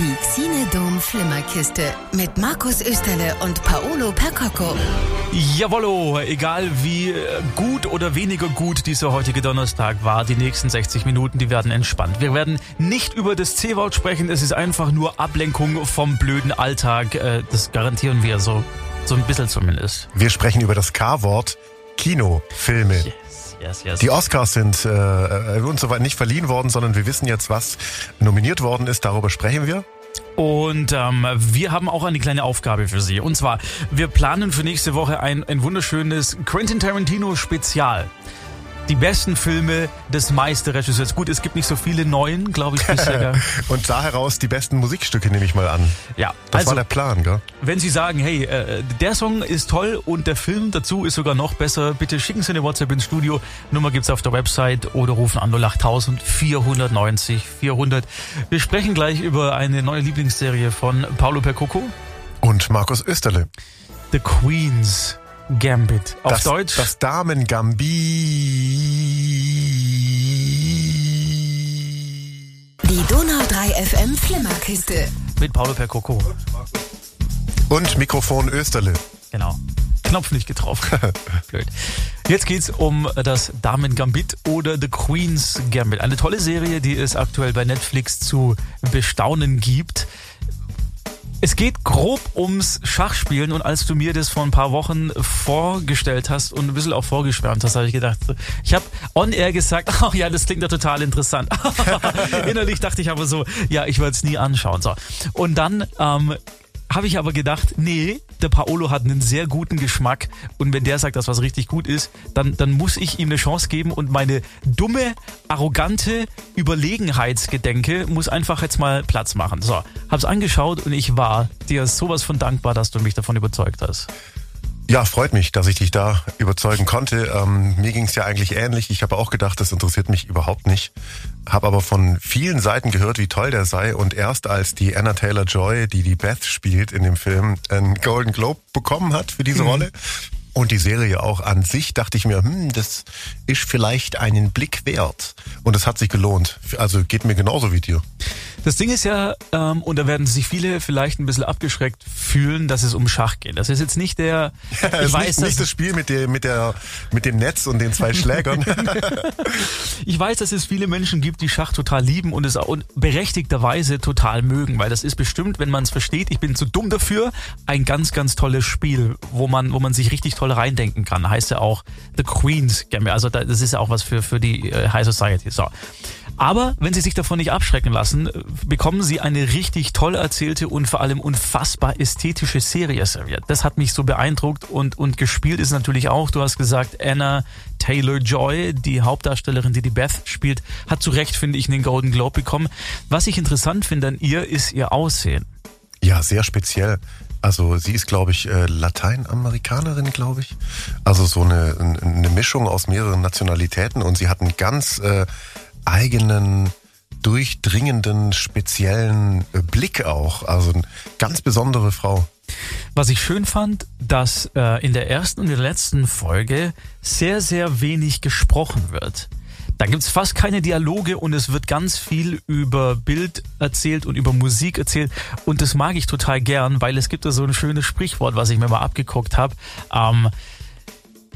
Die Xinedom Flimmerkiste mit Markus Österle und Paolo Percocco. Jawollo, egal wie äh, gut oder weniger gut dieser heutige Donnerstag war, die nächsten 60 Minuten, die werden entspannt. Wir werden nicht über das C-Wort sprechen, es ist einfach nur Ablenkung vom blöden Alltag. Äh, Das garantieren wir so, so ein bisschen zumindest. Wir sprechen über das K-Wort Kinofilme. Yes, yes, yes. Die Oscars sind äh, äh, uns soweit nicht verliehen worden, sondern wir wissen jetzt, was nominiert worden ist. Darüber sprechen wir. Und ähm, wir haben auch eine kleine Aufgabe für Sie. Und zwar, wir planen für nächste Woche ein, ein wunderschönes Quentin Tarantino Spezial. Die besten Filme des Meisterregisseurs. Gut, es gibt nicht so viele neuen, glaube ich, bisher. Und da heraus die besten Musikstücke nehme ich mal an. ja, Das also war der Plan, gell? wenn Sie sagen, hey, äh, der Song ist toll und der Film dazu ist sogar noch besser, bitte schicken Sie eine WhatsApp ins Studio. Nummer gibt's auf der Website oder rufen an 08000 490 400. Wir sprechen gleich über eine neue Lieblingsserie von Paolo Percoco. Und Markus Österle. The Queen's Gambit. Auf das, Deutsch. Das Damen-Gambi. Die Donau 3 FM Flimmerkiste. mit Paolo Percoco. Und Mikrofon Österle. Genau. Knopf nicht getroffen. Blöd. Jetzt geht's um das Damen Gambit oder The Queen's Gambit. Eine tolle Serie, die es aktuell bei Netflix zu bestaunen gibt. Es geht grob ums Schachspielen und als du mir das vor ein paar Wochen vorgestellt hast und ein bisschen auch vorgeschwärmt hast, habe ich gedacht, ich habe on air gesagt, ach ja, das klingt ja total interessant. Innerlich dachte ich aber so, ja, ich werde es nie anschauen. So. Und dann ähm, habe ich aber gedacht, nee, der Paolo hat einen sehr guten Geschmack und wenn der sagt, dass was richtig gut ist, dann, dann muss ich ihm eine Chance geben und meine dumme, arrogante Überlegenheitsgedenke muss einfach jetzt mal Platz machen. So, hab's angeschaut und ich war dir sowas von dankbar, dass du mich davon überzeugt hast. Ja, freut mich, dass ich dich da überzeugen konnte. Ähm, mir ging es ja eigentlich ähnlich. Ich habe auch gedacht, das interessiert mich überhaupt nicht. Habe aber von vielen Seiten gehört, wie toll der sei. Und erst als die Anna Taylor-Joy, die die Beth spielt in dem Film, einen Golden Globe bekommen hat für diese Rolle und die Serie auch an sich, dachte ich mir, hm, das ist vielleicht einen Blick wert. Und es hat sich gelohnt. Also geht mir genauso wie dir. Das Ding ist ja, ähm, und da werden sich viele vielleicht ein bisschen abgeschreckt fühlen, dass es um Schach geht. Das ist jetzt nicht der, Es ich weiß, nicht, nicht das Spiel mit, der, mit, der, mit dem Netz und den zwei Schlägern. Ich weiß, dass es viele Menschen gibt, die Schach total lieben und es auch berechtigterweise total mögen, weil das ist bestimmt, wenn man es versteht, ich bin zu dumm dafür, ein ganz, ganz tolles Spiel, wo man, wo man sich richtig toll reindenken kann. Heißt ja auch The Queen's Gambit. Also da- das ist ja auch was für, für die äh, High Society. So. Aber wenn Sie sich davon nicht abschrecken lassen, äh, bekommen Sie eine richtig toll erzählte und vor allem unfassbar ästhetische Serie serviert. Das hat mich so beeindruckt und, und gespielt ist natürlich auch, du hast gesagt, Anna Taylor-Joy, die Hauptdarstellerin, die die Beth spielt, hat zu Recht, finde ich, einen Golden Globe bekommen. Was ich interessant finde an ihr, ist ihr Aussehen. Ja, sehr speziell. Also sie ist, glaube ich, äh, Lateinamerikanerin, glaube ich. Also so eine, eine Mischung aus mehreren Nationalitäten und sie hat einen ganz äh, eigenen, durchdringenden, speziellen äh, Blick auch. Also eine ganz besondere Frau. Was ich schön fand, dass äh, in der ersten und der letzten Folge sehr, sehr wenig gesprochen wird. Da gibt's fast keine Dialoge und es wird ganz viel über Bild erzählt und über Musik erzählt. Und das mag ich total gern, weil es gibt da so ein schönes Sprichwort, was ich mir mal abgeguckt habe. Ähm,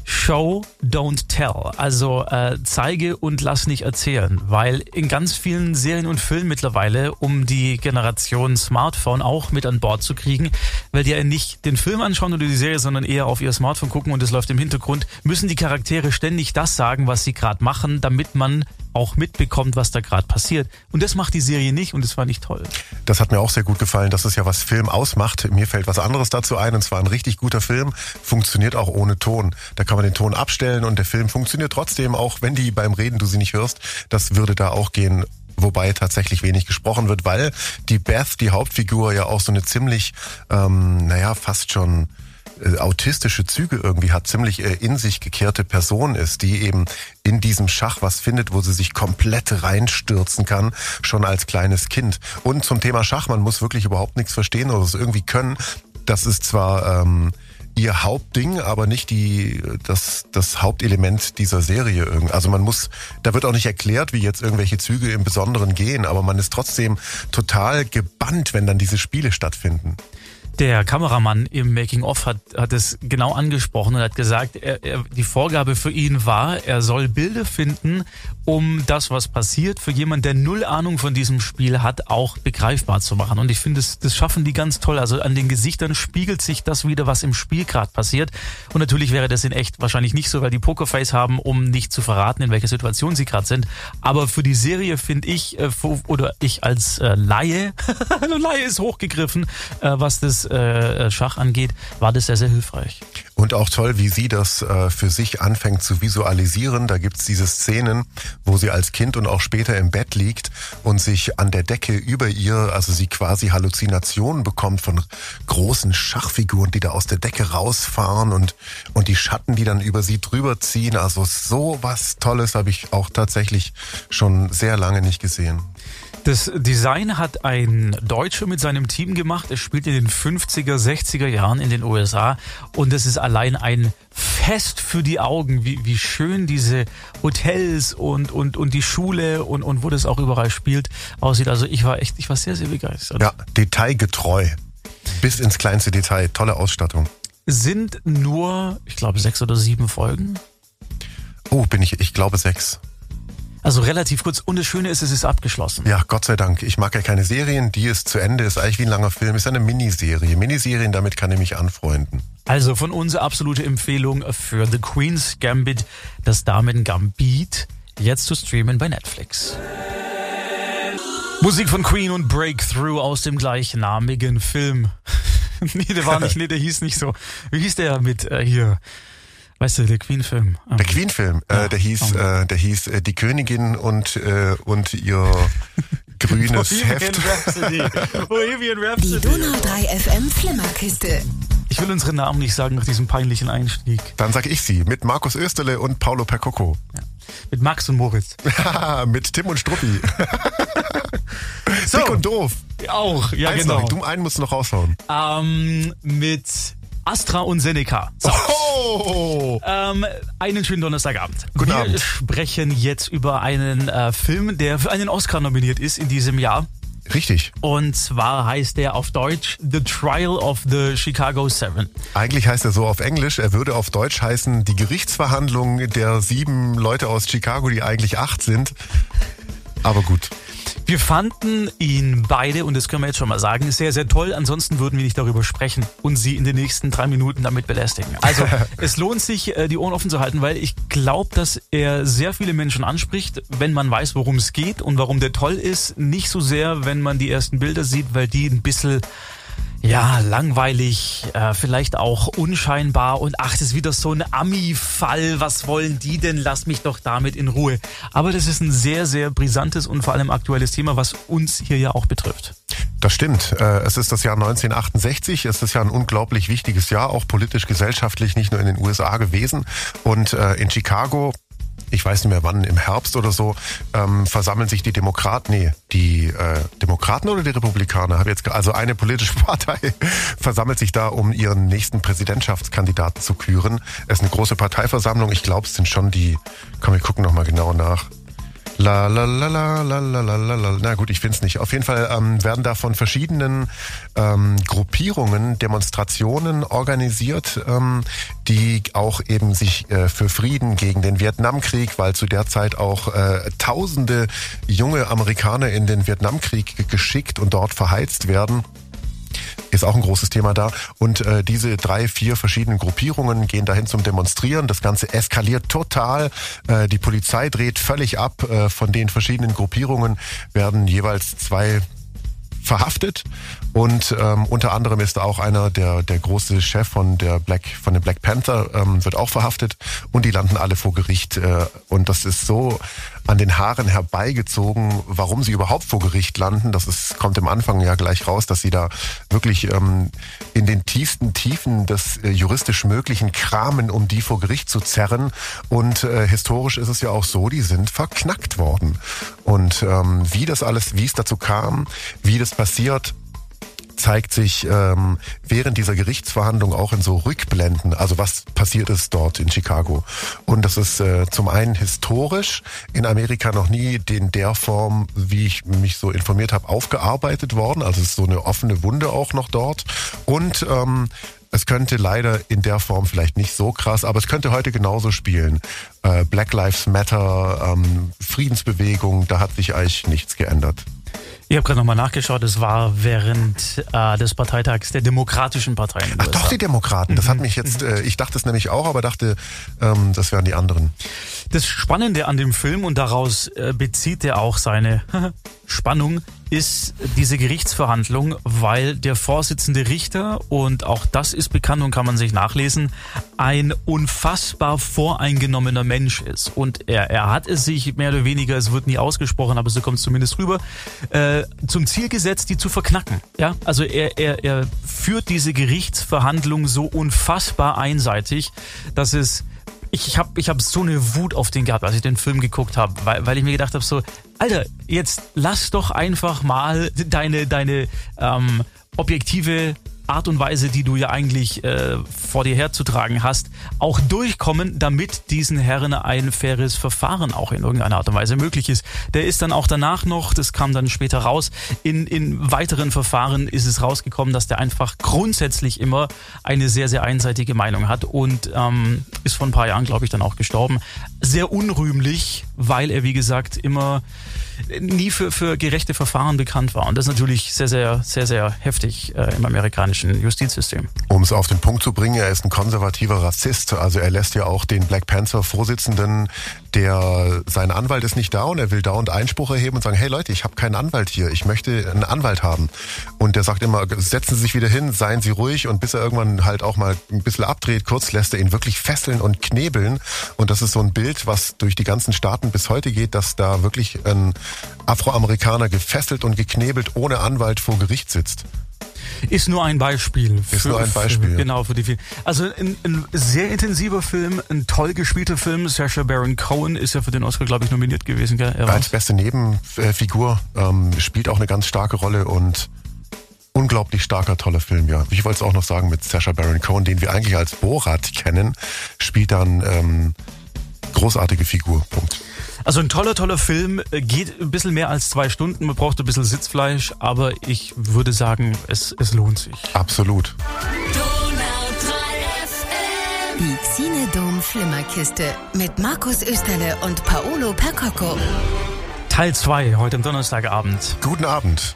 Show, don't tell. Also äh, zeige und lass nicht erzählen. Weil in ganz vielen Serien und Filmen mittlerweile, um die Generation Smartphone auch mit an Bord zu kriegen, weil die ja nicht den Film anschauen oder die Serie, sondern eher auf ihr Smartphone gucken und es läuft im Hintergrund, müssen die Charaktere ständig das sagen, was sie gerade machen, damit man auch mitbekommt, was da gerade passiert. Und das macht die Serie nicht und das fand ich toll. Das hat mir auch sehr gut gefallen. Das ist ja, was Film ausmacht. Mir fällt was anderes dazu ein, und zwar ein richtig guter Film funktioniert auch ohne Ton. Da kann man den Ton abstellen und der Film funktioniert trotzdem, auch wenn die beim Reden du sie nicht hörst. Das würde da auch gehen. Wobei tatsächlich wenig gesprochen wird, weil die Beth, die Hauptfigur, ja auch so eine ziemlich, ähm, naja, fast schon äh, autistische Züge irgendwie hat, ziemlich äh, in sich gekehrte Person ist, die eben in diesem Schach was findet, wo sie sich komplett reinstürzen kann, schon als kleines Kind. Und zum Thema Schach, man muss wirklich überhaupt nichts verstehen oder es irgendwie können. Das ist zwar ähm, ihr Hauptding, aber nicht die das das Hauptelement dieser Serie. Also man muss, da wird auch nicht erklärt, wie jetzt irgendwelche Züge im Besonderen gehen, aber man ist trotzdem total gebannt, wenn dann diese Spiele stattfinden. Der Kameramann im Making-of hat, hat es genau angesprochen und hat gesagt, er, er, die Vorgabe für ihn war, er soll Bilder finden, um das, was passiert, für jemanden, der null Ahnung von diesem Spiel hat, auch begreifbar zu machen. Und ich finde, das, das schaffen die ganz toll. Also an den Gesichtern spiegelt sich das wieder, was im Spiel gerade passiert. Und natürlich wäre das in echt wahrscheinlich nicht so, weil die Pokerface haben, um nicht zu verraten, in welcher Situation sie gerade sind. Aber für die Serie finde ich, äh, oder ich als äh, Laie, Laie ist hochgegriffen, äh, was das äh, Schach angeht, war das sehr, sehr hilfreich. Und auch toll, wie sie das für sich anfängt zu visualisieren. Da gibt's diese Szenen, wo sie als Kind und auch später im Bett liegt und sich an der Decke über ihr, also sie quasi Halluzinationen bekommt von großen Schachfiguren, die da aus der Decke rausfahren und, und die Schatten, die dann über sie drüber ziehen. Also so was Tolles habe ich auch tatsächlich schon sehr lange nicht gesehen. Das Design hat ein Deutscher mit seinem Team gemacht. Es spielt in den 50er, 60er Jahren in den USA und es ist allein ein Fest für die Augen, wie, wie schön diese Hotels und, und, und die Schule und, und wo das auch überall spielt aussieht. Also ich war echt, ich war sehr, sehr begeistert. Ja, detailgetreu. Bis ins kleinste Detail. Tolle Ausstattung. Sind nur, ich glaube, sechs oder sieben Folgen. Oh, bin ich, ich glaube sechs. Also relativ kurz. Und das Schöne ist, es ist abgeschlossen. Ja, Gott sei Dank. Ich mag ja keine Serien. Die ist zu Ende. Ist eigentlich wie ein langer Film. Ist eine Miniserie. Miniserien, damit kann ich mich anfreunden. Also von uns absolute Empfehlung für The Queen's Gambit, das Damen Gambit, jetzt zu streamen bei Netflix. Musik von Queen und Breakthrough aus dem gleichnamigen Film. nee, der war nicht, nee, der hieß nicht so. Wie hieß der mit äh, hier? Weißt du, der Queen-Film. Der ähm, Queen-Film, äh, ja, der hieß, äh, der hieß äh, Die Königin und äh, und ihr grünes Heft. Bohemian Rhapsody. Die Donau 3 FM Flimmerkiste. Ich will unsere Namen nicht sagen nach diesem peinlichen Einstieg. Dann sag ich sie mit Markus Österle und Paulo Percocco. Ja. Mit Max und Moritz. mit Tim und Struppi. so. Dick und doof. Auch, ja Eins genau. Noch, du einen musst du noch raushauen. Ähm, mit Astra und Seneca. So. Oh. Ähm, einen schönen Donnerstagabend. Guten Wir Abend. sprechen jetzt über einen äh, Film, der für einen Oscar nominiert ist in diesem Jahr. Richtig. Und zwar heißt er auf Deutsch The Trial of the Chicago Seven. Eigentlich heißt er so auf Englisch. Er würde auf Deutsch heißen Die Gerichtsverhandlung der sieben Leute aus Chicago, die eigentlich acht sind. Aber gut. Wir fanden ihn beide, und das können wir jetzt schon mal sagen, sehr, sehr toll. Ansonsten würden wir nicht darüber sprechen und Sie in den nächsten drei Minuten damit belästigen. Also es lohnt sich, äh, die Ohren offen zu halten, weil ich glaube, dass er sehr viele Menschen anspricht, wenn man weiß, worum es geht und warum der toll ist. Nicht so sehr, wenn man die ersten Bilder sieht, weil die ein bisschen ja, langweilig, äh, vielleicht auch unscheinbar und ach, das ist wieder so ein Ami-Fall. Was wollen die denn? Lass mich doch damit in Ruhe. Aber das ist ein sehr, sehr brisantes und vor allem aktuelles Thema, was uns hier ja auch betrifft. Das stimmt. Äh, es ist das Jahr 1968. Es ist ja ein unglaublich wichtiges Jahr, auch politisch, gesellschaftlich, nicht nur in den USA gewesen. Und äh, in Chicago ich weiß nicht mehr wann, im Herbst oder so, ähm, versammeln sich die Demokraten, nee, die äh, Demokraten oder die Republikaner, habe jetzt also eine politische Partei versammelt sich da, um ihren nächsten Präsidentschaftskandidaten zu küren. Es ist eine große Parteiversammlung. Ich glaube, es sind schon die, komm, wir gucken nochmal genau nach. La la la la la la la la la. Na gut, ich find's nicht. Auf jeden Fall ähm, werden da von verschiedenen ähm, Gruppierungen Demonstrationen organisiert, ähm, die auch eben sich äh, für Frieden gegen den Vietnamkrieg, weil zu der Zeit auch äh, Tausende junge Amerikaner in den Vietnamkrieg geschickt und dort verheizt werden ist auch ein großes Thema da. Und äh, diese drei, vier verschiedenen Gruppierungen gehen dahin zum Demonstrieren. Das Ganze eskaliert total. Äh, die Polizei dreht völlig ab. Äh, von den verschiedenen Gruppierungen werden jeweils zwei verhaftet und ähm, unter anderem ist auch einer der der große Chef von der Black von den Black Panther ähm, wird auch verhaftet und die landen alle vor Gericht äh, und das ist so an den Haaren herbeigezogen, warum sie überhaupt vor Gericht landen. Das ist, kommt im Anfang ja gleich raus, dass sie da wirklich ähm, in den tiefsten Tiefen des äh, juristisch Möglichen kramen, um die vor Gericht zu zerren. Und äh, historisch ist es ja auch so, die sind verknackt worden. Und ähm, wie das alles, wie es dazu kam, wie das passiert, zeigt sich ähm, während dieser Gerichtsverhandlung auch in so Rückblenden, also was passiert ist dort in Chicago. Und das ist äh, zum einen historisch in Amerika noch nie in der Form, wie ich mich so informiert habe, aufgearbeitet worden. Also es ist so eine offene Wunde auch noch dort. Und ähm, es könnte leider in der Form vielleicht nicht so krass, aber es könnte heute genauso spielen. Äh, Black Lives Matter, ähm, Friedensbewegung, da hat sich eigentlich nichts geändert. Ich habe gerade nochmal nachgeschaut, es war während äh, des Parteitags der Demokratischen Partei. Ach doch, die Demokraten. Das hat mhm. mich jetzt, äh, ich dachte es nämlich auch, aber dachte, ähm, das wären die anderen. Das Spannende an dem Film, und daraus äh, bezieht er auch seine Spannung, ist diese Gerichtsverhandlung, weil der Vorsitzende Richter, und auch das ist bekannt und kann man sich nachlesen, ein unfassbar voreingenommener Mensch ist. Und er, er hat es sich mehr oder weniger, es wird nie ausgesprochen, aber so kommt es zumindest rüber, äh, zum Ziel gesetzt, die zu verknacken. Ja, also er, er, er führt diese Gerichtsverhandlung so unfassbar einseitig, dass es ich, ich habe ich hab so eine Wut auf den gehabt, als ich den Film geguckt habe, weil, weil ich mir gedacht habe, so, Alter, jetzt lass doch einfach mal deine, deine ähm, objektive Art und Weise, die du ja eigentlich äh, vor dir herzutragen hast, auch durchkommen, damit diesen Herren ein faires Verfahren auch in irgendeiner Art und Weise möglich ist. Der ist dann auch danach noch, das kam dann später raus, in, in weiteren Verfahren ist es rausgekommen, dass der einfach grundsätzlich immer eine sehr, sehr einseitige Meinung hat und ähm, ist vor ein paar Jahren, glaube ich, dann auch gestorben. Sehr unrühmlich, weil er, wie gesagt, immer nie für, für gerechte Verfahren bekannt war. Und das ist natürlich sehr, sehr, sehr, sehr heftig äh, im amerikanischen Justizsystem. Um es auf den Punkt zu bringen, er ist ein konservativer Rassist. Also er lässt ja auch den Black Panther-Vorsitzenden der sein Anwalt ist nicht da und er will dauernd Einspruch erheben und sagen, hey Leute, ich habe keinen Anwalt hier, ich möchte einen Anwalt haben. Und der sagt immer, setzen Sie sich wieder hin, seien Sie ruhig und bis er irgendwann halt auch mal ein bisschen abdreht, kurz lässt er ihn wirklich fesseln und knebeln. Und das ist so ein Bild, was durch die ganzen Staaten bis heute geht, dass da wirklich ein Afroamerikaner gefesselt und geknebelt ohne Anwalt vor Gericht sitzt. Ist nur ein Beispiel. Ist für, nur ein Beispiel. Für, genau, für die Filme. Also ein, ein, sehr intensiver Film, ein toll gespielter Film. Sacha Baron Cohen ist ja für den Oscar, glaube ich, nominiert gewesen. Gell? Als beste Nebenfigur ähm, spielt auch eine ganz starke Rolle und unglaublich starker, toller Film, ja. Ich wollte es auch noch sagen mit Sacha Baron Cohen, den wir eigentlich als Borat kennen, spielt dann ähm, großartige Figur. Punkt. Also ein toller, toller Film, äh, geht ein bisschen mehr als zwei Stunden, man braucht ein bisschen Sitzfleisch, aber ich würde sagen, es, es lohnt sich. Absolut. Die Xinedom Flimmerkiste mit Markus Österle und Paolo Percocco. Teil 2, heute am Donnerstagabend. Guten Abend.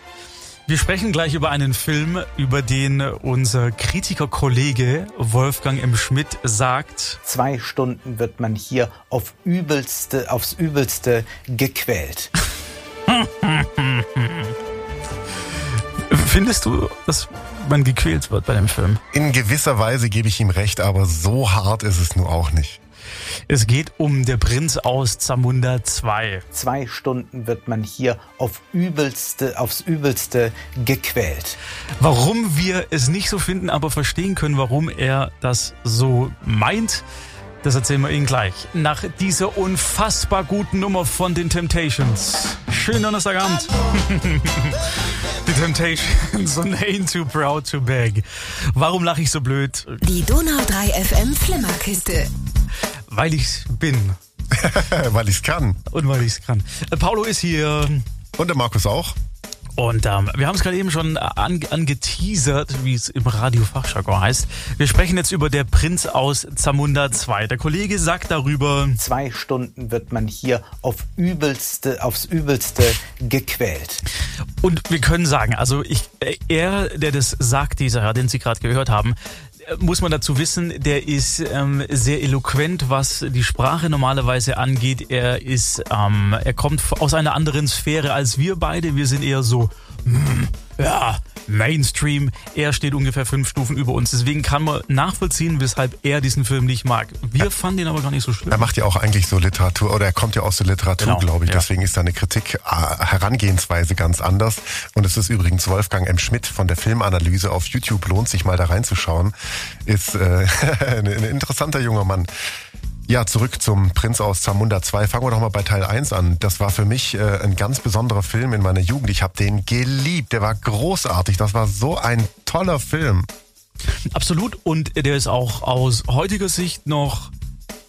Wir sprechen gleich über einen Film, über den unser Kritikerkollege Wolfgang M. Schmidt sagt. Zwei Stunden wird man hier auf übelste, aufs Übelste gequält. Findest du, dass man gequält wird bei dem Film? In gewisser Weise gebe ich ihm recht, aber so hart ist es nur auch nicht. Es geht um der Prinz aus Zamunda 2. Zwei Stunden wird man hier auf übelste, aufs Übelste gequält. Warum wir es nicht so finden, aber verstehen können, warum er das so meint, das erzählen wir Ihnen gleich. Nach dieser unfassbar guten Nummer von den Temptations. Schönen Donnerstagabend. die Temptations und Ain't Too Proud to Beg. Warum lache ich so blöd? Die Donau 3 FM Flimmerkiste. Weil ich's bin. weil ich's kann. Und weil ich's kann. Äh, Paulo ist hier. Und der Markus auch. Und ähm, wir haben es gerade eben schon an, angeteasert, wie es im Radiofachjargon heißt. Wir sprechen jetzt über der Prinz aus Zamunda 2. Der Kollege sagt darüber. Zwei Stunden wird man hier auf übelste, aufs Übelste gequält. Und wir können sagen, also ich, äh, er, der das sagt, dieser Herr, den Sie gerade gehört haben, muss man dazu wissen, der ist ähm, sehr eloquent, was die Sprache normalerweise angeht. Er ist, ähm, er kommt aus einer anderen Sphäre als wir beide. Wir sind eher so, mm, ja, Mainstream. Er steht ungefähr fünf Stufen über uns. Deswegen kann man nachvollziehen, weshalb er diesen Film nicht mag. Wir ja. fanden ihn aber gar nicht so schlimm. Er macht ja auch eigentlich so Literatur, oder er kommt ja aus der Literatur, genau. glaube ich. Ja. Deswegen ist seine Kritik äh, Herangehensweise ganz anders. Und es ist übrigens Wolfgang M. Schmidt von der Filmanalyse auf YouTube. Lohnt sich mal da reinzuschauen. Ist äh, ein interessanter junger Mann. Ja, zurück zum Prinz aus Zamunda 2. Fangen wir doch mal bei Teil 1 an. Das war für mich äh, ein ganz besonderer Film in meiner Jugend. Ich habe den geliebt. Der war großartig. Das war so ein toller Film. Absolut. Und der ist auch aus heutiger Sicht noch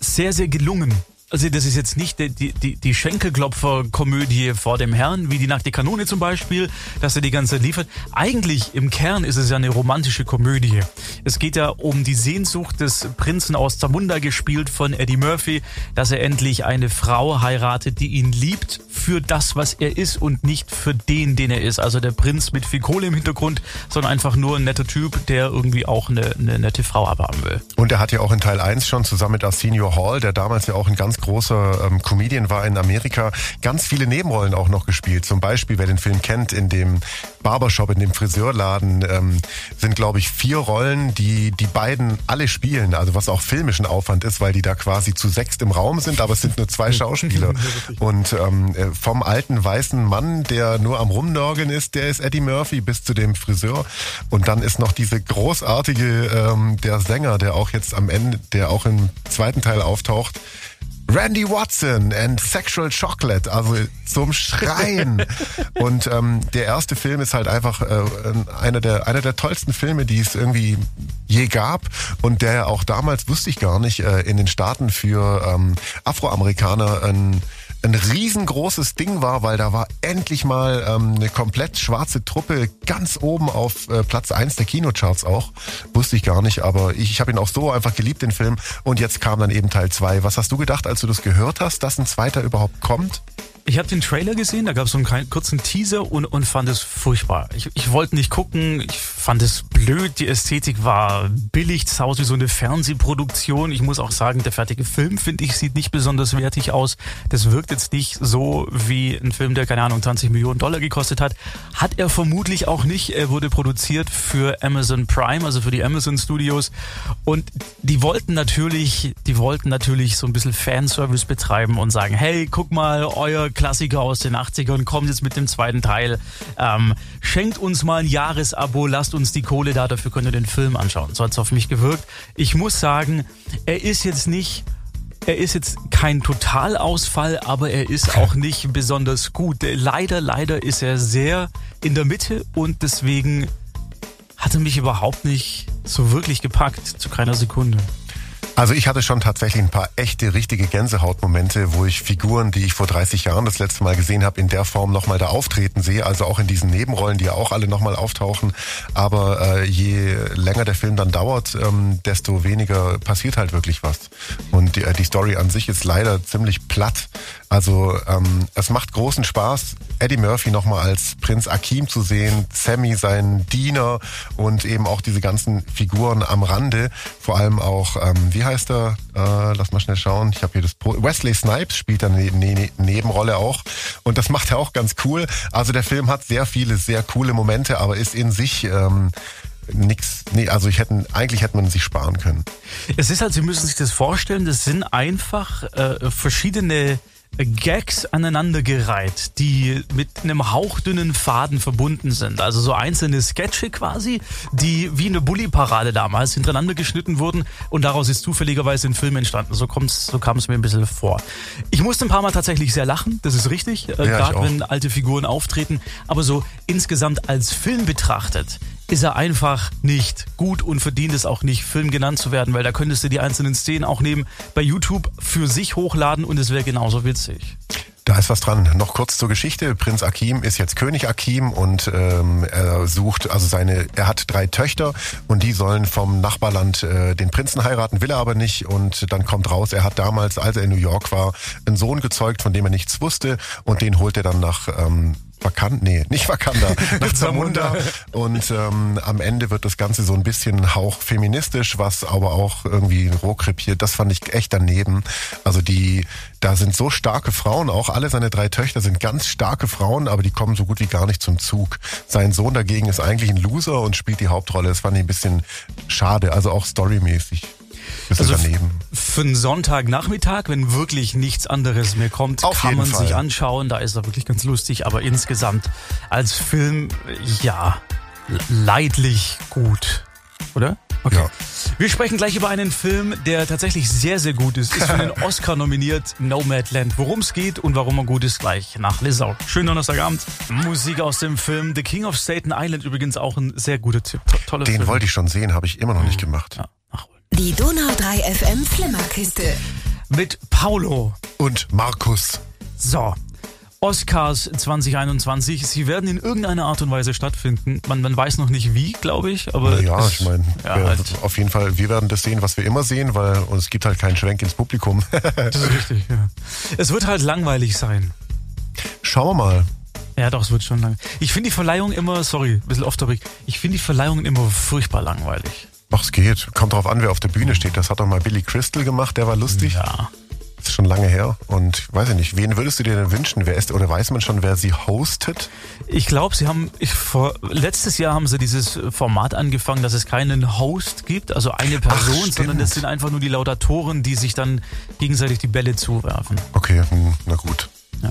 sehr, sehr gelungen. Also das ist jetzt nicht die, die, die Schenkelklopfer-Komödie vor dem Herrn, wie die nackte Kanone zum Beispiel, dass er die ganze Zeit liefert. Eigentlich im Kern ist es ja eine romantische Komödie. Es geht ja um die Sehnsucht des Prinzen aus Zamunda, gespielt von Eddie Murphy, dass er endlich eine Frau heiratet, die ihn liebt für das, was er ist und nicht für den, den er ist. Also der Prinz mit viel Kohle im Hintergrund, sondern einfach nur ein netter Typ, der irgendwie auch eine, eine nette Frau abhaben will. Und er hat ja auch in Teil 1 schon zusammen mit Arsenio Hall, der damals ja auch ein ganz großer ähm, Comedian war in Amerika, ganz viele Nebenrollen auch noch gespielt. Zum Beispiel, wer den Film kennt, in dem Barbershop, in dem Friseurladen ähm, sind, glaube ich, vier Rollen, die die beiden alle spielen. Also was auch filmischen Aufwand ist, weil die da quasi zu sechst im Raum sind, aber es sind nur zwei Schauspieler. Und ähm, äh, vom alten weißen Mann, der nur am Rumnörgeln ist, der ist Eddie Murphy, bis zu dem Friseur. Und dann ist noch diese großartige, ähm, der Sänger, der auch jetzt am Ende, der auch im zweiten Teil auftaucht, Randy Watson and Sexual Chocolate, also zum Schreien. und ähm, der erste Film ist halt einfach äh, einer der einer der tollsten Filme, die es irgendwie je gab und der auch damals wusste ich gar nicht äh, in den Staaten für ähm, Afroamerikaner ein ein riesengroßes Ding war, weil da war endlich mal ähm, eine komplett schwarze Truppe ganz oben auf äh, Platz eins der Kinocharts auch. Wusste ich gar nicht, aber ich, ich habe ihn auch so einfach geliebt, den Film. Und jetzt kam dann eben Teil zwei. Was hast du gedacht, als du das gehört hast, dass ein zweiter überhaupt kommt? Ich habe den Trailer gesehen, da gab es so einen kurzen Teaser und, und fand es furchtbar. Ich, ich wollte nicht gucken, ich fand es blöd, die Ästhetik war billig, es aus wie so eine Fernsehproduktion. Ich muss auch sagen, der fertige Film, finde ich, sieht nicht besonders wertig aus. Das wirkt jetzt nicht so wie ein Film, der, keine Ahnung, 20 Millionen Dollar gekostet hat. Hat er vermutlich auch nicht. Er wurde produziert für Amazon Prime, also für die Amazon Studios. Und die wollten natürlich, die wollten natürlich so ein bisschen Fanservice betreiben und sagen, hey, guck mal, euer Klassiker aus den 80ern kommt jetzt mit dem zweiten Teil. Ähm, schenkt uns mal ein Jahresabo, lasst uns die Kohle da, dafür könnt ihr den Film anschauen. So hat es auf mich gewirkt. Ich muss sagen, er ist jetzt nicht er ist jetzt kein Totalausfall, aber er ist auch nicht besonders gut. Leider, leider ist er sehr in der Mitte und deswegen hat er mich überhaupt nicht so wirklich gepackt, zu keiner Sekunde. Also ich hatte schon tatsächlich ein paar echte, richtige Gänsehautmomente, wo ich Figuren, die ich vor 30 Jahren das letzte Mal gesehen habe, in der Form nochmal da auftreten sehe. Also auch in diesen Nebenrollen, die ja auch alle nochmal auftauchen. Aber äh, je länger der Film dann dauert, ähm, desto weniger passiert halt wirklich was. Und die, äh, die Story an sich ist leider ziemlich platt. Also ähm, es macht großen Spaß, Eddie Murphy nochmal als Prinz Akim zu sehen, Sammy sein Diener und eben auch diese ganzen Figuren am Rande. Vor allem auch, ähm, wie heißt er? Äh, lass mal schnell schauen. Ich habe hier das Pro Wesley Snipes spielt eine ne Nebenrolle auch und das macht er auch ganz cool. Also der Film hat sehr viele sehr coole Momente, aber ist in sich ähm, nix, nee, also ich hätten, eigentlich hätte man sich sparen können. Es ist halt, Sie müssen sich das vorstellen, das sind einfach äh, verschiedene Gags aneinandergereiht, die mit einem hauchdünnen Faden verbunden sind. Also so einzelne Sketche quasi, die wie eine Bully-Parade damals hintereinander geschnitten wurden und daraus ist zufälligerweise ein Film entstanden. So, kommt's, so kam es mir ein bisschen vor. Ich musste ein paar Mal tatsächlich sehr lachen, das ist richtig, äh, ja, gerade wenn alte Figuren auftreten. Aber so insgesamt als Film betrachtet ist er einfach nicht gut und verdient es auch nicht, Film genannt zu werden, weil da könntest du die einzelnen Szenen auch nehmen, bei YouTube für sich hochladen und es wäre genauso witzig. Da ist was dran. Noch kurz zur Geschichte. Prinz Akim ist jetzt König Akim und ähm, er sucht, also seine, er hat drei Töchter und die sollen vom Nachbarland äh, den Prinzen heiraten, will er aber nicht und dann kommt raus, er hat damals, als er in New York war, einen Sohn gezeugt, von dem er nichts wusste und den holt er dann nach ähm, Wakanda, nee, nicht Wakanda, nach Zamunda. Und ähm, am Ende wird das Ganze so ein bisschen hauch feministisch, was aber auch irgendwie rohkrepiert. Das fand ich echt daneben. Also die, da sind so starke Frauen, auch alle seine drei Töchter sind ganz starke Frauen, aber die kommen so gut wie gar nicht zum Zug. Sein Sohn dagegen ist eigentlich ein Loser und spielt die Hauptrolle. Das fand ich ein bisschen schade, also auch storymäßig. Also daneben. für einen Sonntagnachmittag, wenn wirklich nichts anderes mehr kommt, Auf kann man Fall. sich anschauen. Da ist er wirklich ganz lustig. Aber insgesamt als Film, ja, leidlich gut, oder? Okay. Ja. Wir sprechen gleich über einen Film, der tatsächlich sehr, sehr gut ist. Ist für den Oscar nominiert, Nomadland. Worum es geht und warum er gut ist, gleich nach Lissau. Schönen Donnerstagabend. Musik aus dem Film The King of Staten Island übrigens auch ein sehr guter Tipp. To toller Den Film. wollte ich schon sehen, habe ich immer noch nicht gemacht. Ja. Die Donau 3 FM Flimmerkiste. Mit Paulo. Und Markus. So. Oscars 2021, sie werden in irgendeiner Art und Weise stattfinden. Man, man weiß noch nicht wie, glaube ich, aber. Ja, es- ich meine, Ja, halt. auf jeden Fall, wir werden das sehen, was wir immer sehen, weil es gibt halt keinen Schwenk ins Publikum. Das ist richtig, ja. Es wird halt langweilig sein. Schauen wir mal. Ja, doch, es wird schon lang. Ich finde die Verleihung immer, sorry, ein bisschen off-topic, ich finde die Verleihungen immer furchtbar langweilig. Ach, es geht. Kommt drauf an, wer auf der Bühne steht. Das hat doch mal Billy Crystal gemacht, der war lustig. Ja. Das ist schon lange her. Und weiß ich nicht, wen würdest du dir denn wünschen? Wer ist, oder weiß man schon, wer sie hostet? Ich glaube, sie haben, ich, vor, letztes Jahr haben sie dieses Format angefangen, dass es keinen Host gibt, also eine Person, stimmt. sondern das sind einfach nur die Laudatoren, die sich dann gegenseitig die Bälle zuwerfen. Okay, hm, na gut. Ja.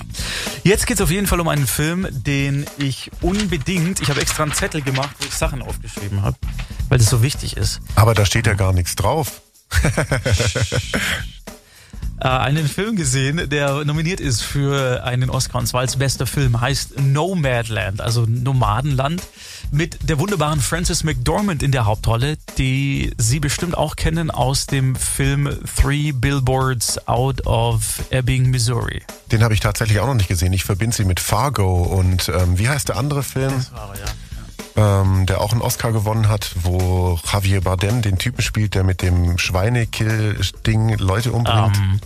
Jetzt geht es auf jeden Fall um einen Film, den ich unbedingt, ich habe extra einen Zettel gemacht, wo ich Sachen aufgeschrieben habe, weil das so wichtig ist. Aber da steht ja gar nichts drauf. Äh, einen Film gesehen, der nominiert ist für einen Oscar und zwar als bester Film, heißt Nomadland, also Nomadenland, mit der wunderbaren Frances McDormand in der Hauptrolle, die Sie bestimmt auch kennen aus dem Film Three Billboards Out of Ebbing, Missouri. Den habe ich tatsächlich auch noch nicht gesehen. Ich verbinde sie mit Fargo und ähm, wie heißt der andere Film, ähm, der auch einen Oscar gewonnen hat, wo Javier Bardem den Typen spielt, der mit dem Schweinekill-Ding Leute umbringt. Ähm,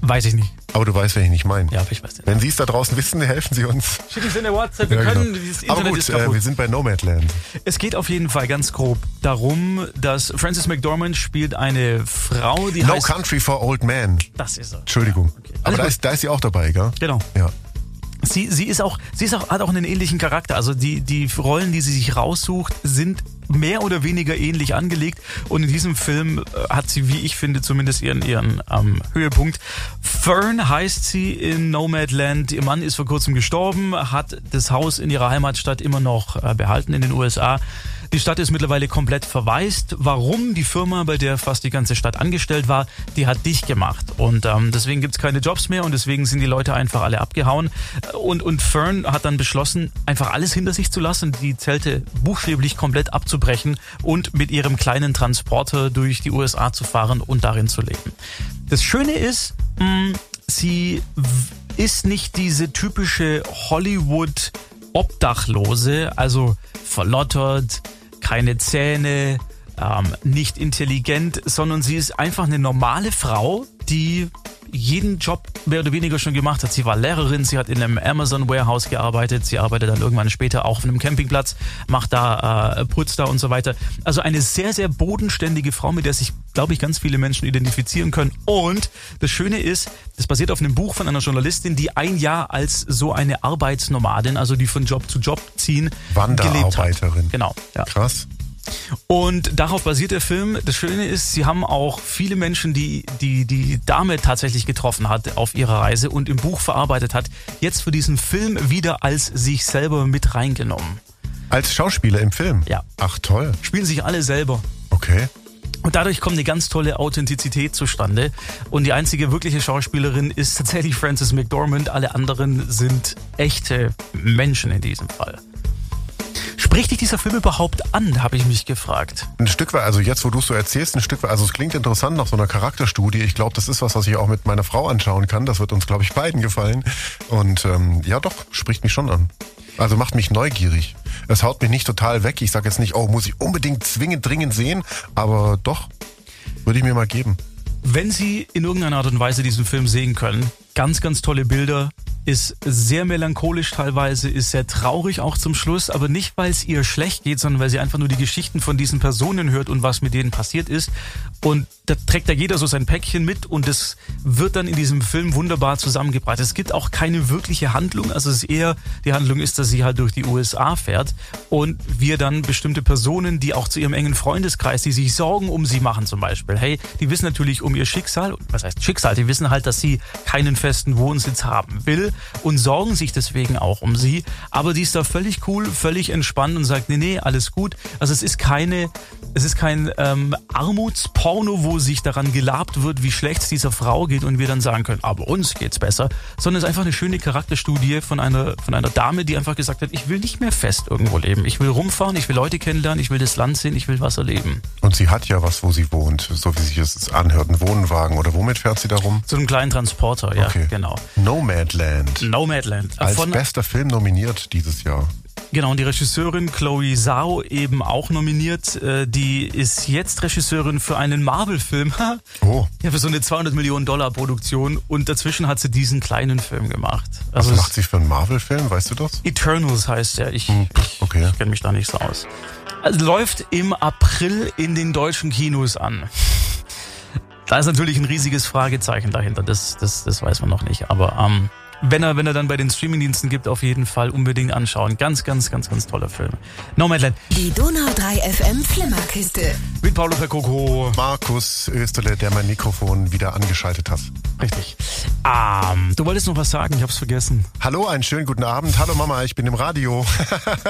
weiß ich nicht. Aber du weißt, wen ich nicht meine. Ja, aber ich weiß nicht. Wenn Sie es da draußen wissen, helfen Sie uns. Schicken Sie eine WhatsApp, wir Ja, können, genau. dieses Aber Internet gut, ist äh, kaputt. wir sind bei Nomadland. Es geht auf jeden Fall ganz grob darum, dass Frances McDormand spielt eine Frau, die No heißt... Country for Old Men. Das ist er. Entschuldigung. Okay. Aber da ist, da ist sie auch dabei, gell? Genau. Ja. Sie, sie ist auch, sie ist auch, hat auch einen ähnlichen Charakter. Also die, die Rollen, die sie sich raussucht, sind mehr oder weniger ähnlich angelegt. Und in diesem Film äh, hat sie, wie ich finde, zumindest ihren, ihren ähm, Höhepunkt. Fern heißt sie in Nomadland. Ihr Mann ist vor kurzem gestorben, hat das Haus in ihrer Heimatstadt immer noch äh, behalten in den USA. Die Stadt ist mittlerweile komplett verwaist. Warum die Firma, bei der fast die ganze Stadt angestellt war, die hat dicht gemacht. Und ähm, deswegen gibt's keine Jobs mehr und deswegen sind die Leute einfach alle abgehauen. Und, und Fern hat dann beschlossen, einfach alles hinter sich zu lassen, die Zelte buchstäblich komplett abzubrechen und mit ihrem kleinen Transporter durch die USA zu fahren und darin zu leben. Das Schöne ist, mh, sie w- ist nicht diese typische Hollywood Obdachlose, also verlottert, keine Zähne, ähm, nicht intelligent, sondern sie ist einfach eine normale Frau, die jeden Job mehr oder weniger schon gemacht hat. Sie war Lehrerin, sie hat in einem Amazon Warehouse gearbeitet, sie arbeitet dann irgendwann später auch auf einem Campingplatz, macht da, äh, putzt da und so weiter. Also eine sehr, sehr bodenständige Frau, mit der sich, glaube ich, ganz viele Menschen identifizieren können. Und das Schöne ist, das basiert auf einem Buch von einer Journalistin, die ein Jahr als so eine Arbeitsnomadin, also die von Job zu Job ziehen, Wanderarbeiterin. Genau. Ja. Krass. Und darauf basiert der Film. Das Schöne ist, sie haben auch viele Menschen, die die, die Dame tatsächlich getroffen hat auf ihrer Reise und im Buch verarbeitet hat, jetzt für diesen Film wieder als sich selber mit reingenommen. Als Schauspieler im Film? Ja. Ach toll. Spielen sich alle selber. Okay. Und dadurch kommt eine ganz tolle Authentizität zustande. Und die einzige wirkliche Schauspielerin ist tatsächlich Frances McDormand. Alle anderen sind echte Menschen in diesem Fall. Spricht dich dieser Film überhaupt an, habe ich mich gefragt. Ein Stück weit, also jetzt, wo du es so erzählst, ein Stück weit, also es klingt interessant nach so einer Charakterstudie. Ich glaube, das ist was, was ich auch mit meiner Frau anschauen kann. Das wird uns, glaube ich, beiden gefallen. Und ähm, ja, doch, spricht mich schon an. Also macht mich neugierig. Es haut mich nicht total weg. Ich sage jetzt nicht, oh, muss ich unbedingt zwingend dringend sehen, aber doch, würde ich mir mal geben. Wenn Sie in irgendeiner Art und Weise diesen Film sehen können, ganz, ganz tolle Bilder, ist sehr melancholisch teilweise, ist sehr traurig auch zum Schluss, aber nicht, weil es ihr schlecht geht, sondern weil sie einfach nur die Geschichten von diesen Personen hört und was mit denen passiert ist. Und da trägt da jeder so sein Päckchen mit und das wird dann in diesem Film wunderbar zusammengebracht. Es gibt auch keine wirkliche Handlung, also es ist eher, die Handlung ist, dass sie halt durch die USA fährt und wir dann bestimmte Personen, die auch zu ihrem engen Freundeskreis, die sich Sorgen um sie machen zum Beispiel, hey, die wissen natürlich um ihr Schicksal, was heißt Schicksal, die wissen halt, dass sie keinen festen Wohnsitz haben will und sorgen sich deswegen auch um sie. Aber die ist da völlig cool, völlig entspannt und sagt, nee, nee, alles gut. Also es ist keine, es ist kein ähm, Armutsporno, wo sich daran gelabt wird, wie schlecht es dieser Frau geht und wir dann sagen können, aber uns geht's besser, sondern es ist einfach eine schöne Charakterstudie von einer, von einer Dame, die einfach gesagt hat, ich will nicht mehr fest irgendwo leben. Ich will rumfahren, ich will Leute kennenlernen, ich will das Land sehen, ich will was erleben. Und sie hat ja was, wo sie wohnt, so wie sich es anhört, einen Wohnwagen oder womit fährt sie da rum? So einen kleinen Transporter, ja, Okay. genau. Nomadland. Nomadland. Als Von, bester Film nominiert dieses Jahr. genau, und die Regisseurin Chloe Zhao eben auch nominiert. Äh, Die ist jetzt Regisseurin für einen Marvel-Film. Oh, Ja, für so eine 200 Millionen Dollar Produktion und dazwischen hat sie diesen kleinen Film gemacht. was Also macht sie für einen Marvel-Film, weißt du das? Eternals heißt er. Ich, ich, okay. ich kenne mich da nicht so aus. Also läuft im April in den deutschen Kinos an. Da ist natürlich ein riesiges Fragezeichen dahinter. Das, das, das weiß man noch nicht. Aber ähm, wenn er, wenn er dann bei den Streamingdiensten gibt, auf jeden Fall unbedingt anschauen. Ganz, ganz, ganz, ganz toller Film. Nomadland Die Donau 3 FM Flimmerkiste. mit Paulo Percoco. Markus Österle, der mein Mikrofon wieder angeschaltet hat. Richtig. Ähm, du wolltest noch was sagen, ich hab's vergessen. Hallo, einen schönen guten Abend. Hallo Mama, ich bin im Radio.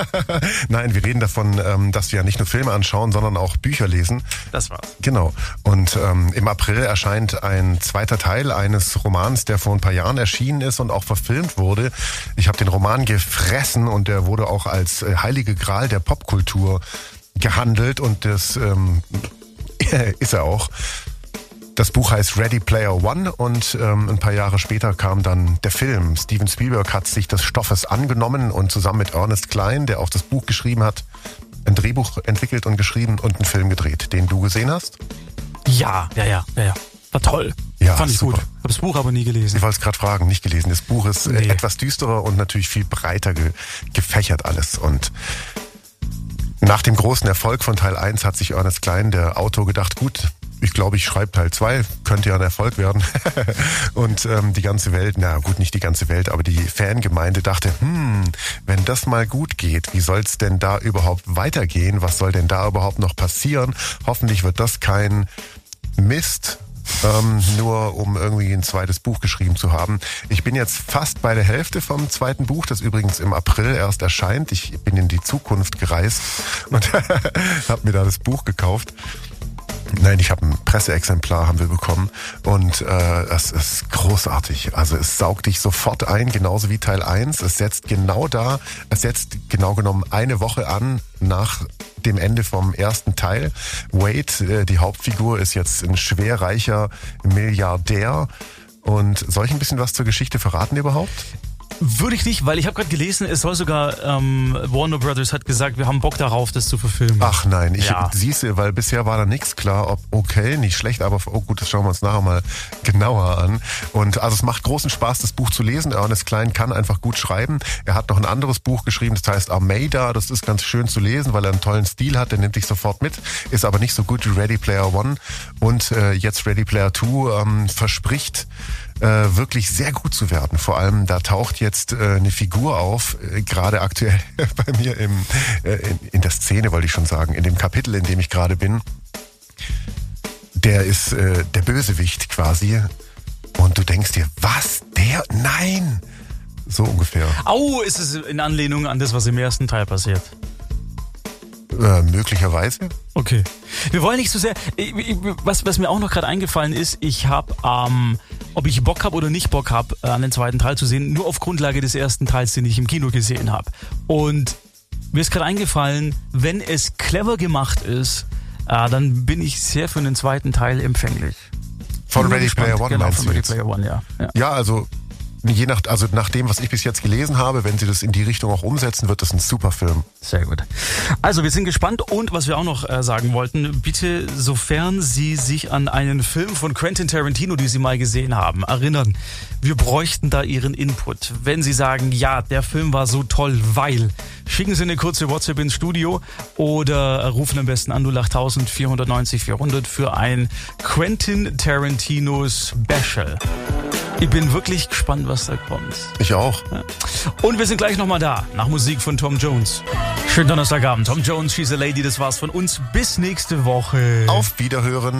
Nein, wir reden davon, ähm, dass wir ja nicht nur Filme anschauen, sondern auch Bücher lesen. Das war's. Genau. Und ähm, im April erscheint ein zweiter Teil eines Romans, der vor ein paar Jahren erschienen ist und auch verfilmt wurde. Ich habe den Roman gefressen und der wurde auch als äh, heilige Gral der Popkultur gehandelt und das ähm, ist er auch. Das Buch heißt Ready Player One und ähm, ein paar Jahre später kam dann der Film. Steven Spielberg hat sich des Stoffes angenommen und zusammen mit Ernest Klein, der auch das Buch geschrieben hat, ein Drehbuch entwickelt und geschrieben und einen Film gedreht, den du gesehen hast. Ja, ja, ja, ja, ja. War toll. Ja, Fand ich super. gut. Hab das Buch aber nie gelesen. Ich wollte es gerade fragen, nicht gelesen. Das Buch ist äh, Nee. etwas düsterer und natürlich viel breiter ge gefächert alles. Und nach dem großen Erfolg von Teil 1 hat sich Ernest Klein, der Autor, gedacht, gut, ich glaube, ich schreibe Teil 2, könnte ja ein Erfolg werden. und ähm, die ganze Welt, na gut, nicht die ganze Welt, aber die Fangemeinde dachte, hm, wenn das mal gut geht, wie soll's denn da überhaupt weitergehen? Was soll denn da überhaupt noch passieren? Hoffentlich wird das kein Mist, ähm, nur um irgendwie ein zweites Buch geschrieben zu haben. Ich bin jetzt fast bei der Hälfte vom zweiten Buch, das übrigens im April erst erscheint. Ich bin in die Zukunft gereist und habe mir da das Buch gekauft. Nein, ich habe ein Presseexemplar haben wir bekommen und äh, es ist großartig. Also es saugt dich sofort ein, genauso wie Teil 1. Es setzt genau da, es setzt genau genommen eine Woche an nach dem Ende vom ersten Teil. Wade, äh, die Hauptfigur, ist jetzt ein schwerreicher Milliardär. Und soll ich ein bisschen was zur Geschichte verraten überhaupt? Würde ich nicht, weil ich habe gerade gelesen, es soll sogar ähm, Warner Brothers hat gesagt, wir haben Bock darauf, das zu verfilmen. Ach nein, ich Ja. siehst du, weil bisher war da nichts klar, ob okay, nicht schlecht, aber oh gut, das schauen wir uns nachher mal genauer an. Und also es macht großen Spaß, das Buch zu lesen. Ernest Klein kann einfach gut schreiben. Er hat noch ein anderes Buch geschrieben, das heißt Armada. Das ist ganz schön zu lesen, weil er einen tollen Stil hat. Der nimmt dich sofort mit, ist aber nicht so gut wie Ready Player One. Und äh, jetzt Ready Player Two ähm, verspricht äh, wirklich sehr gut zu werden. Vor allem, da taucht jetzt äh, eine Figur auf, äh, gerade aktuell bei mir im, äh, in, in der Szene, wollte ich schon sagen, in dem Kapitel, in dem ich gerade bin. Der ist äh, der Bösewicht quasi. Und du denkst dir, was? Der? Nein! So ungefähr. Au, ist es in Anlehnung an das, was im ersten Teil passiert. Äh, möglicherweise. Okay. Wir wollen nicht so sehr. ich- ich- Was, was mir auch noch gerade eingefallen ist, ich habe, ähm, ob ich Bock habe oder nicht Bock habe, an den zweiten Teil zu sehen, nur auf Grundlage des ersten Teils, den ich im Kino gesehen habe. Und mir ist gerade eingefallen, wenn es clever gemacht ist, äh, dann bin ich sehr für den zweiten Teil empfänglich. Von Ready. Player One genau, meinst von Ready? Player One, ja. ja. Ja, also je nach, also nach dem, was ich bis jetzt gelesen habe, wenn sie das in die Richtung auch umsetzen, wird das ein super Film. Sehr gut. Also, wir sind gespannt und was wir auch noch äh, sagen wollten, bitte, sofern Sie sich an einen Film von Quentin Tarantino, die Sie mal gesehen haben, erinnern, wir bräuchten da Ihren Input. Wenn Sie sagen, ja, der Film war so toll, weil, schicken Sie eine kurze WhatsApp ins Studio oder rufen am besten an 08000 490 400 für ein Quentin Tarantino Special. Ich bin wirklich gespannt, was da kommt. Ich auch. Und wir sind gleich nochmal da, nach Musik von Tom Jones. Schönen Donnerstagabend. Tom Jones, She's a Lady, das war's von uns. Bis nächste Woche. Auf Wiederhören.